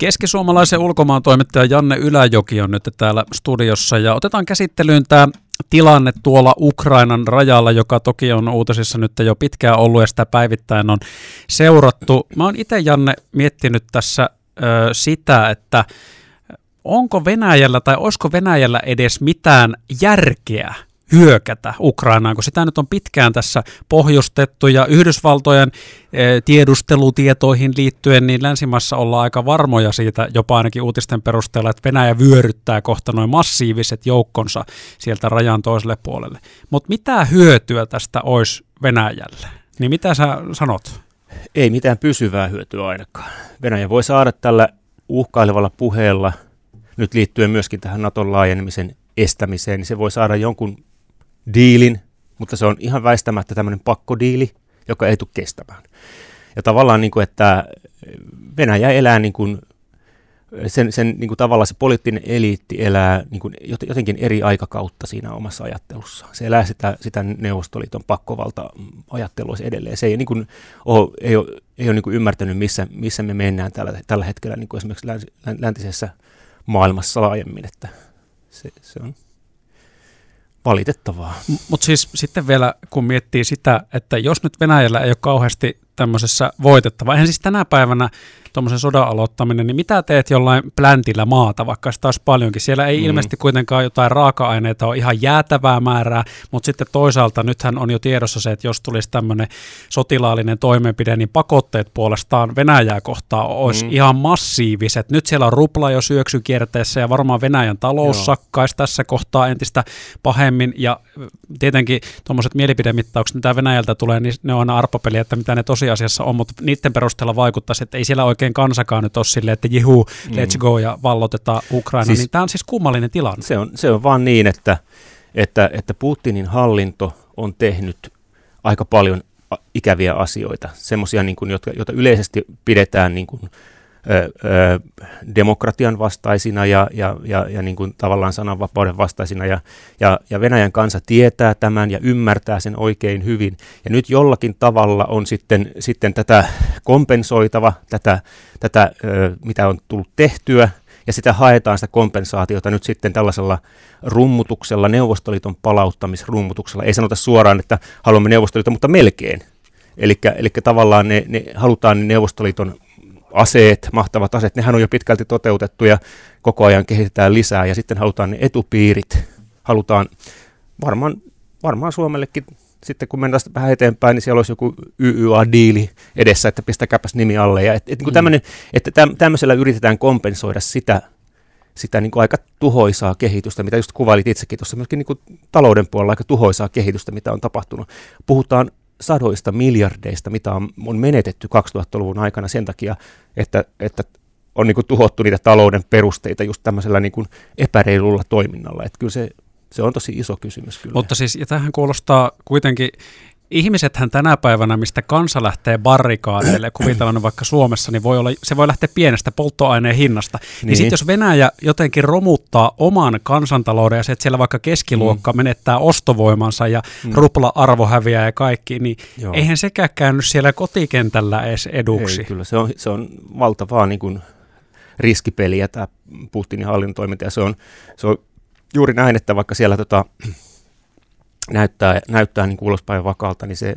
Keskisuomalaisen ulkomaan toimittaja Janne Yläjoki on nyt täällä studiossa ja otetaan käsittelyyn tämä tilanne tuolla Ukrainan rajalla, joka toki on uutisissa nyt jo pitkään ollut ja sitä päivittäin on seurattu. Mä oon itse Janne miettinyt tässä ö, sitä, että onko Venäjällä tai olisiko Venäjällä edes mitään järkeä hyökätä Ukrainaan, kun sitä nyt on pitkään tässä pohjustettu ja Yhdysvaltojen e, tiedustelutietoihin liittyen, niin länsimaissa ollaan aika varmoja siitä, jopa ainakin uutisten perusteella, että Venäjä vyöryttää kohta noin massiiviset joukkonsa sieltä rajan toiselle puolelle. Mutta mitä hyötyä tästä olisi Venäjälle? Niin mitä sä sanot? Ei mitään pysyvää hyötyä ainakaan. Venäjä voi saada tällä uhkailevalla puheella, nyt liittyen myöskin tähän Naton laajenemisen estämiseen, niin se voi saada jonkun diilin, mutta se on ihan väistämättä tämmöinen pakkodiili, joka ei tule kestämään. Ja tavallaan, niin kuin, että Venäjä elää niin kuin, sen, sen niin kuin tavallaan se poliittinen eliitti elää niin kuin jotenkin eri aikakautta siinä omassa ajattelussaan. Se elää sitä, sitä Neuvostoliiton pakkovalta-ajattelua edelleen. Se ei, niin kuin, ole, ei ole, ei ole niin kuin ymmärtänyt, missä, missä me mennään tällä, tällä hetkellä niin kuin esimerkiksi läntisessä maailmassa laajemmin. Että se, se on valitettavaa. Mutta siis sitten vielä, kun miettii sitä, että jos nyt Venäjällä ei ole kauheasti tämmöisessä voitettava, eihän siis tänä päivänä tuommoisen sodan aloittaminen, niin mitä teet jollain pläntillä maata, vaikka sitä olisi paljonkin. Siellä ei mm. ilmeisesti kuitenkaan jotain raaka-aineita ole ihan jäätävää määrää, mutta sitten toisaalta nythän on jo tiedossa se, että jos tulisi tämmöinen sotilaallinen toimenpide, niin pakotteet puolestaan Venäjää kohtaan olisi mm. ihan massiiviset. Nyt siellä on rupla jo syöksykierteessä ja varmaan Venäjän talous Joo. sakkaisi tässä kohtaa entistä pahemmin ja tietenkin tuommoiset mielipidemittaukset, mitä Venäjältä tulee, niin ne on aina arpapeliä, että mitä ne tosiasiassa on, mutta niiden perusteella vaikuttaisi, että ei siellä oikein kansakaan nyt ole silleen, että jihu, let's go ja vallotetaan Ukraina, siis, niin tämä on siis kummallinen tilanne. Se on, se on vaan niin, että, että, että Putinin hallinto on tehnyt aika paljon ikäviä asioita, semmoisia, niin jotka, joita yleisesti pidetään niin kuin, ö, demokratian vastaisina ja, ja, ja, ja niin kuin tavallaan sananvapauden vastaisina. Ja, ja, ja Venäjän kansa tietää tämän ja ymmärtää sen oikein hyvin. Ja nyt jollakin tavalla on sitten, sitten tätä kompensoitava, tätä, tätä ö, mitä on tullut tehtyä, ja sitä haetaan sitä kompensaatiota nyt sitten tällaisella rummutuksella, Neuvostoliiton palauttamisrummutuksella. Ei sanota suoraan, että haluamme Neuvostoliiton, mutta melkein. Eli tavallaan ne, ne halutaan Neuvostoliiton aseet, mahtavat aseet, nehän on jo pitkälti toteutettu ja koko ajan kehitetään lisää ja sitten halutaan ne etupiirit, halutaan varmaan, varmaan Suomellekin sitten kun mennään vähän eteenpäin, niin siellä olisi joku YYA-diili edessä, että pistäkääpäs nimi alle. Ja et, et, niin mm. että tämmöisellä yritetään kompensoida sitä, sitä niin kuin aika tuhoisaa kehitystä, mitä just kuvailit itsekin tuossa myöskin niin kuin talouden puolella aika tuhoisaa kehitystä, mitä on tapahtunut. Puhutaan sadoista miljardeista, mitä on, on menetetty 2000-luvun aikana sen takia, että, että on niin kuin tuhottu niitä talouden perusteita just tämmöisellä niin kuin epäreilulla toiminnalla. Että kyllä se, se on tosi iso kysymys kyllä. Mutta siis, ja tähän kuulostaa kuitenkin ihmisethän tänä päivänä, mistä kansa lähtee barrikaadeille, kuvitellaan vaikka Suomessa, niin voi olla, se voi lähteä pienestä polttoaineen hinnasta. Niin, niin sitten jos Venäjä jotenkin romuttaa oman kansantalouden ja se, että siellä vaikka keskiluokka mm. menettää ostovoimansa ja mm. rupla-arvo häviää ja kaikki, niin Joo. eihän sekään käynyt siellä kotikentällä edes eduksi. Ei, kyllä se on, se on valtavaa niin kuin riskipeliä tämä Putinin hallintoiminta ja se on, se on juuri näin, että vaikka siellä tota, näyttää, näyttää niin ulospäin vakaalta, niin se,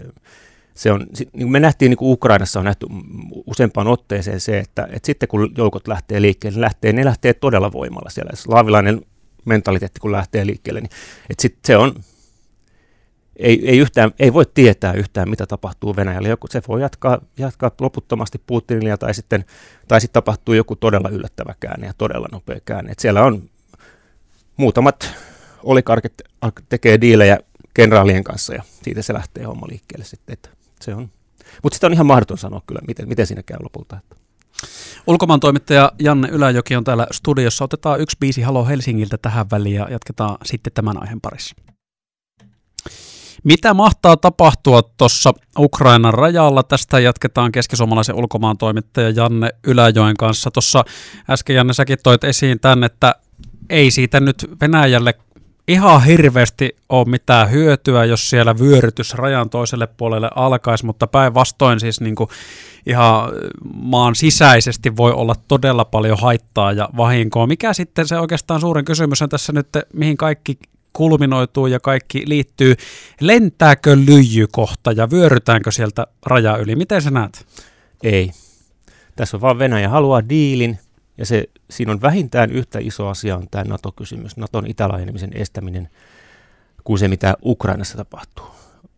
se on, niin me nähtiin niin kuin Ukrainassa on nähty useampaan otteeseen se, että, että sitten kun joukot lähtee liikkeelle, ne lähtee, ne lähtee todella voimalla siellä. Slaavilainen mentaliteetti kun lähtee liikkeelle, niin että sit se on, ei, ei, yhtään, ei voi tietää yhtään, mitä tapahtuu Venäjällä. Joku, se voi jatkaa, jatkaa loputtomasti Putinilla tai sitten, tai sitten tapahtuu joku todella yllättävä käänne ja todella nopea käänne. Et siellä on muutamat olikarkit tekee diilejä kenraalien kanssa ja siitä se lähtee homma liikkeelle sitten. Että se on. Mutta sitä on ihan mahdoton sanoa kyllä, miten, miten siinä käy lopulta. Että. Ulkomaan toimittaja Janne Yläjoki on täällä studiossa. Otetaan yksi biisi Halo Helsingiltä tähän väliin ja jatketaan sitten tämän aiheen parissa. Mitä mahtaa tapahtua tuossa Ukrainan rajalla? Tästä jatketaan keskisuomalaisen ulkomaan toimittaja Janne Yläjoen kanssa. Tuossa äsken Janne säkin toit esiin tämän, että ei siitä nyt Venäjälle ihan hirveästi ole mitään hyötyä, jos siellä vyörytys rajan toiselle puolelle alkaisi, mutta päinvastoin siis niin kuin ihan maan sisäisesti voi olla todella paljon haittaa ja vahinkoa. Mikä sitten se oikeastaan suurin kysymys on tässä nyt, mihin kaikki kulminoituu ja kaikki liittyy. Lentääkö lyijykohta ja vyörytäänkö sieltä raja yli? Miten sä näet? Ei. Tässä on vaan Venäjä haluaa diilin, ja se, siinä on vähintään yhtä iso asia on tämä NATO-kysymys, Naton itälaajenemisen estäminen, kuin se, mitä Ukrainassa tapahtuu.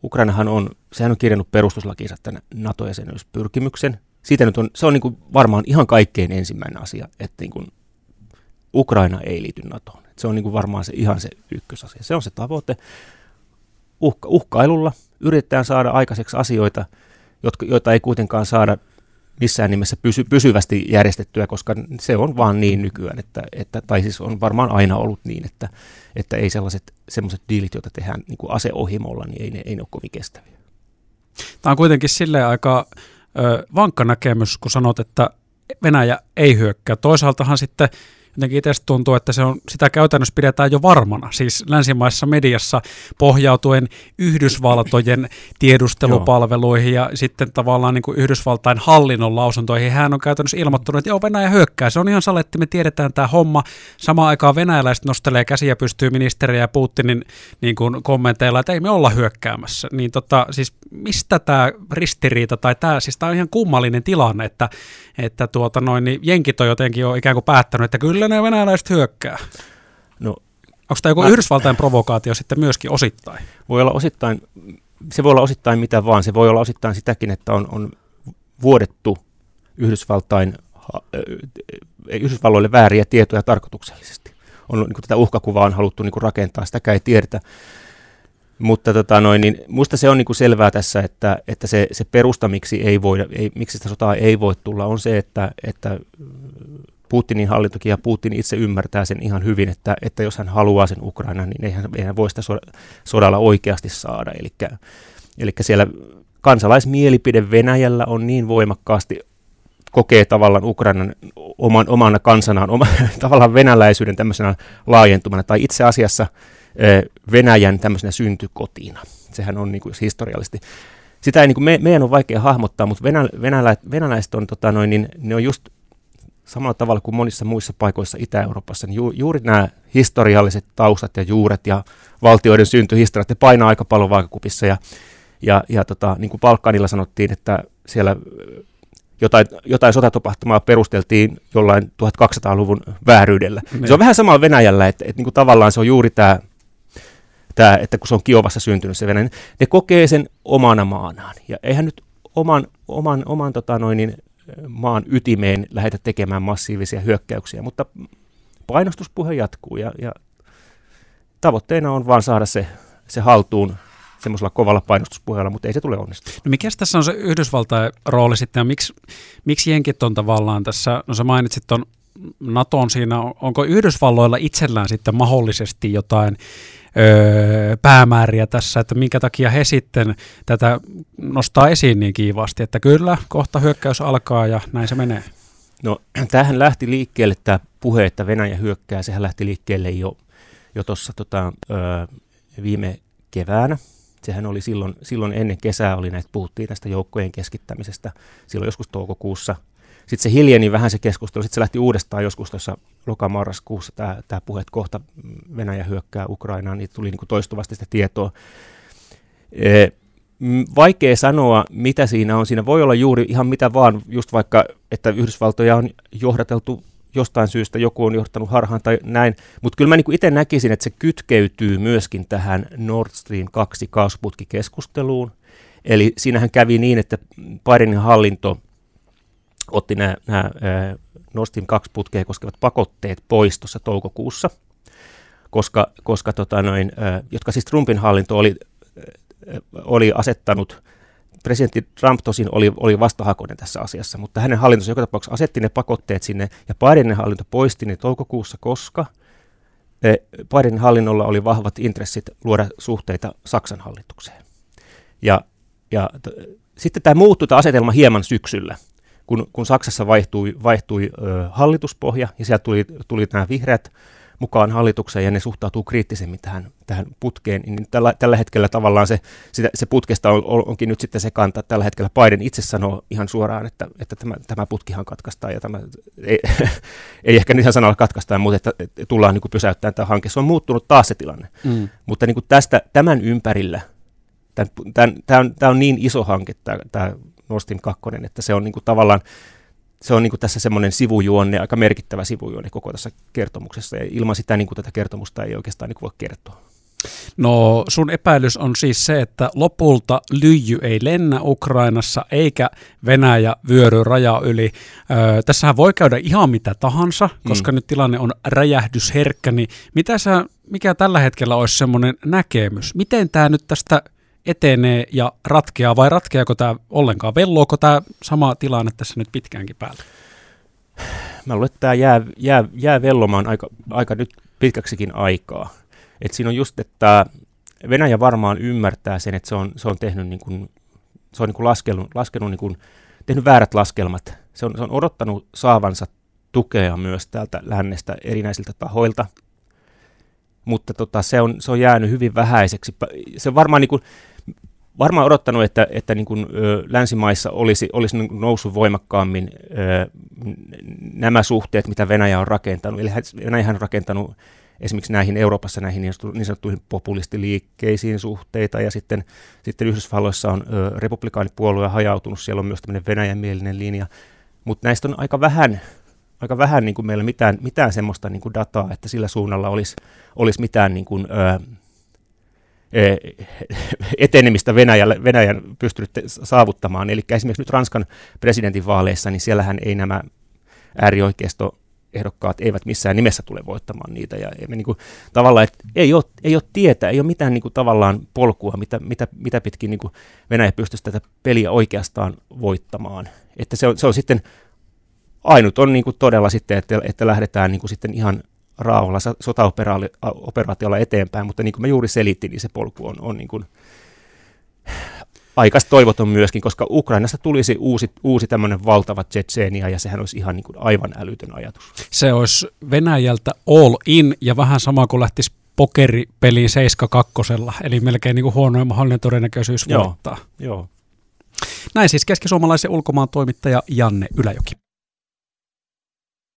Ukrainahan on, sehän on kirjannut perustuslakiinsa tämän NATO-jäsenyyspyrkimyksen. Siitä nyt on, se on niin kuin varmaan ihan kaikkein ensimmäinen asia, että niin kuin Ukraina ei liity NATOon. Se on niin kuin varmaan se, ihan se ykkösasia. Se on se tavoite. Uhka, uhkailulla yritetään saada aikaiseksi asioita, jotka, joita ei kuitenkaan saada missään nimessä pysy, pysyvästi järjestettyä, koska se on vaan niin nykyään, että, että, tai siis on varmaan aina ollut niin, että, että ei sellaiset semmoiset diilit, joita tehdään niin kuin aseohimolla, niin ei ne, ei ne ole kovin kestäviä. Tämä on kuitenkin silleen aika ö, vankka näkemys, kun sanot, että Venäjä ei hyökkää. Toisaaltahan sitten jotenkin itse tuntuu, että se on, sitä käytännössä pidetään jo varmana, siis länsimaissa mediassa pohjautuen Yhdysvaltojen tiedustelupalveluihin ja sitten tavallaan niin kuin Yhdysvaltain hallinnon lausuntoihin. Hän on käytännössä ilmoittanut, että joo, Venäjä hyökkää. Se on ihan saletti, me tiedetään tämä homma. Samaan aikaan venäläiset nostelee käsiä pystyy ministeriä ja Putinin niin kuin kommenteilla, että ei me olla hyökkäämässä. Niin tota, siis mistä tämä ristiriita tai tämä, siis tämä on ihan kummallinen tilanne, että, että tuota noin, niin jenkit on jotenkin jo ikään kuin päättänyt, että kyllä ne venäläiset hyökkää. No, Onko tämä joku mä... Yhdysvaltain provokaatio sitten myöskin osittain? Voi olla osittain, se voi olla osittain mitä vaan. Se voi olla osittain sitäkin, että on, on vuodettu Yhdysvaltain, Yhdysvalloille vääriä tietoja tarkoituksellisesti. On, niin tätä uhkakuvaa on haluttu niin rakentaa, sitä ei tiedetä. Mutta tota noin, niin musta se on niin selvää tässä, että, että se, se perusta, miksi, ei voida, ei, miksi sitä sotaa ei voi tulla, on se, että, että Putinin hallintokin ja Putin itse ymmärtää sen ihan hyvin, että, että jos hän haluaa sen Ukrainan, niin eihän, eihän voi sitä sodalla oikeasti saada. Eli, eli siellä kansalaismielipide Venäjällä on niin voimakkaasti kokee tavallaan Ukrainan oman, omana kansanaan, oma, tavallaan venäläisyyden tämmöisenä laajentumana, tai itse asiassa Venäjän tämmöisenä syntykotina. Sehän on niin kuin historiallisesti. Sitä ei niin kuin me, meidän on vaikea hahmottaa, mutta venälä, venälä, venäläiset on, tota noin, niin ne on just samalla tavalla kuin monissa muissa paikoissa Itä-Euroopassa, niin ju, juuri nämä historialliset taustat ja juuret ja valtioiden syntyhistoriat, ne painaa aika paljon vaakakupissa. Ja, ja, ja tota, niin kuin Balkanilla sanottiin, että siellä jotain, jotain sotatapahtumaa perusteltiin jollain 1200-luvun vääryydellä. Ne. Se on vähän sama Venäjällä, että, että niin kuin tavallaan se on juuri tämä, tämä, että kun se on Kiovassa syntynyt se Venäjä, ne kokee sen omana maanaan. Ja eihän nyt oman, oman, oman tota noin, niin maan ytimeen lähdetä tekemään massiivisia hyökkäyksiä, mutta painostuspuhe jatkuu ja, ja tavoitteena on vaan saada se, se haltuun semmoisella kovalla painostuspuheella, mutta ei se tule onnistumaan. No mikä tässä on se Yhdysvaltain rooli sitten ja miksi, miksi jenkit on tavallaan tässä, no sä mainitsit tuon Naton siinä, onko Yhdysvalloilla itsellään sitten mahdollisesti jotain öö, päämääriä tässä, että minkä takia he sitten tätä nostaa esiin niin kiivaasti, että kyllä, kohta hyökkäys alkaa ja näin se menee. No tähän lähti liikkeelle tämä puhe, että Venäjä hyökkää, sehän lähti liikkeelle jo, jo tuossa tota, viime keväänä. Sehän oli silloin, silloin ennen kesää, oli näitä, puhuttiin tästä joukkojen keskittämisestä silloin joskus toukokuussa sitten se hiljeni vähän se keskustelu, sitten se lähti uudestaan joskus tuossa lokamarraskuussa tämä, tämä puhe, että kohta Venäjä hyökkää Ukrainaan, niin tuli niin kuin toistuvasti sitä tietoa. E, vaikea sanoa, mitä siinä on. Siinä voi olla juuri ihan mitä vaan, just vaikka, että Yhdysvaltoja on johdateltu jostain syystä, joku on johtanut harhaan tai näin. Mutta kyllä mä niin itse näkisin, että se kytkeytyy myöskin tähän Nord Stream 2 kaasuputkikeskusteluun. Eli siinähän kävi niin, että Bidenin hallinto otti nämä, nämä Nord Stream 2 putkea koskevat pakotteet pois tuossa toukokuussa, koska, koska tota noin, jotka siis Trumpin hallinto oli, oli asettanut presidentti Trump tosin oli, oli vastahakoinen tässä asiassa, mutta hänen hallintonsa joka tapauksessa asetti ne pakotteet sinne, ja Bidenin hallinto poisti ne toukokuussa, koska Bidenin hallinnolla oli vahvat intressit luoda suhteita Saksan hallitukseen. Ja, ja t- sitten tämä muuttui tämä asetelma hieman syksyllä, kun, kun Saksassa vaihtui, vaihtui ö, hallituspohja ja sieltä tuli, tuli nämä vihreät mukaan hallitukseen ja ne suhtautuu kriittisemmin tähän, tähän putkeen, niin tällä, tällä hetkellä tavallaan se, sitä, se putkesta on, onkin nyt sitten se kanta, että tällä hetkellä Biden itse sanoo ihan suoraan, että, että tämä, tämä putkihan katkaistaan ja tämä, ei, ei ehkä ihan sanalla katkaistaan, mutta että, että tullaan niin kuin pysäyttämään tämä hanke. Se on muuttunut taas se tilanne, mm. mutta niin kuin tästä, tämän ympärillä, tämän, tämän, tämä, on, tämä on niin iso hanke, tämä, tämä Nord Stream 2, että se on niin kuin tavallaan se on niin kuin tässä semmoinen sivujuonne, aika merkittävä sivujuonne koko tässä kertomuksessa. Ja ilman sitä niin kuin tätä kertomusta ei oikeastaan niin kuin voi kertoa. No sun epäilys on siis se, että lopulta lyijy ei lennä Ukrainassa eikä Venäjä vyöry raja yli. Öö, tässähän voi käydä ihan mitä tahansa, koska mm. nyt tilanne on räjähdysherkkä, niin mitä sä, mikä tällä hetkellä olisi semmoinen näkemys? Miten tämä nyt tästä etenee ja ratkeaa, vai ratkeako tämä ollenkaan? Vellooko tämä sama tilanne tässä nyt pitkäänkin päällä? Mä luulen, että tämä jää, jää, jää vellomaan aika, aika nyt pitkäksikin aikaa. Et siinä on just, että Venäjä varmaan ymmärtää sen, että se on, se on tehnyt niin kuin, se on niin kuin laskenut, laskenut niin kuin, tehnyt väärät laskelmat. Se on, se on odottanut saavansa tukea myös täältä lännestä erinäisiltä tahoilta, mutta tota, se, on, se on jäänyt hyvin vähäiseksi. Se varmaan niin kuin, varmaan odottanut, että, että niin kuin, ö, länsimaissa olisi, olisi niin noussut voimakkaammin ö, nämä suhteet, mitä Venäjä on rakentanut. Eli Venäjä on rakentanut esimerkiksi näihin Euroopassa näihin niin sanottuihin populistiliikkeisiin suhteita, ja sitten, sitten Yhdysvalloissa on ö, republikaanipuolue hajautunut, siellä on myös tämmöinen Venäjän-mielinen linja, mutta näistä on aika vähän, aika vähän niin kuin meillä mitään, mitään semmoista niin kuin dataa, että sillä suunnalla olisi, olisi mitään niin kuin, ö, etenemistä Venäjälle, Venäjän pystynyt saavuttamaan. Eli esimerkiksi nyt Ranskan presidentinvaaleissa, niin siellähän ei nämä äärioikeisto ehdokkaat eivät missään nimessä tule voittamaan niitä. Ja me niin kuin, tavallaan, että ei ole, ei ole tietä, ei ole mitään niin kuin, tavallaan polkua, mitä, mitä, mitä pitkin niin kuin Venäjä pystyisi tätä peliä oikeastaan voittamaan. Että se on, se on sitten, ainut on niin kuin todella sitten, että, että lähdetään niin kuin sitten ihan raavalla sotaoperaatiolla eteenpäin, mutta niin kuin mä juuri selitin, niin se polku on, on niin kuin aikas toivoton myöskin, koska Ukrainasta tulisi uusi, uusi tämmöinen valtava Tsetseenia, ja sehän olisi ihan niin kuin aivan älytön ajatus. Se olisi Venäjältä all in, ja vähän sama kuin lähtisi pokeripeliin 7-2, eli melkein niin kuin huonoin mahdollinen todennäköisyys joo, voittaa. Joo. Näin siis keskisuomalaisen ulkomaan toimittaja Janne Yläjoki.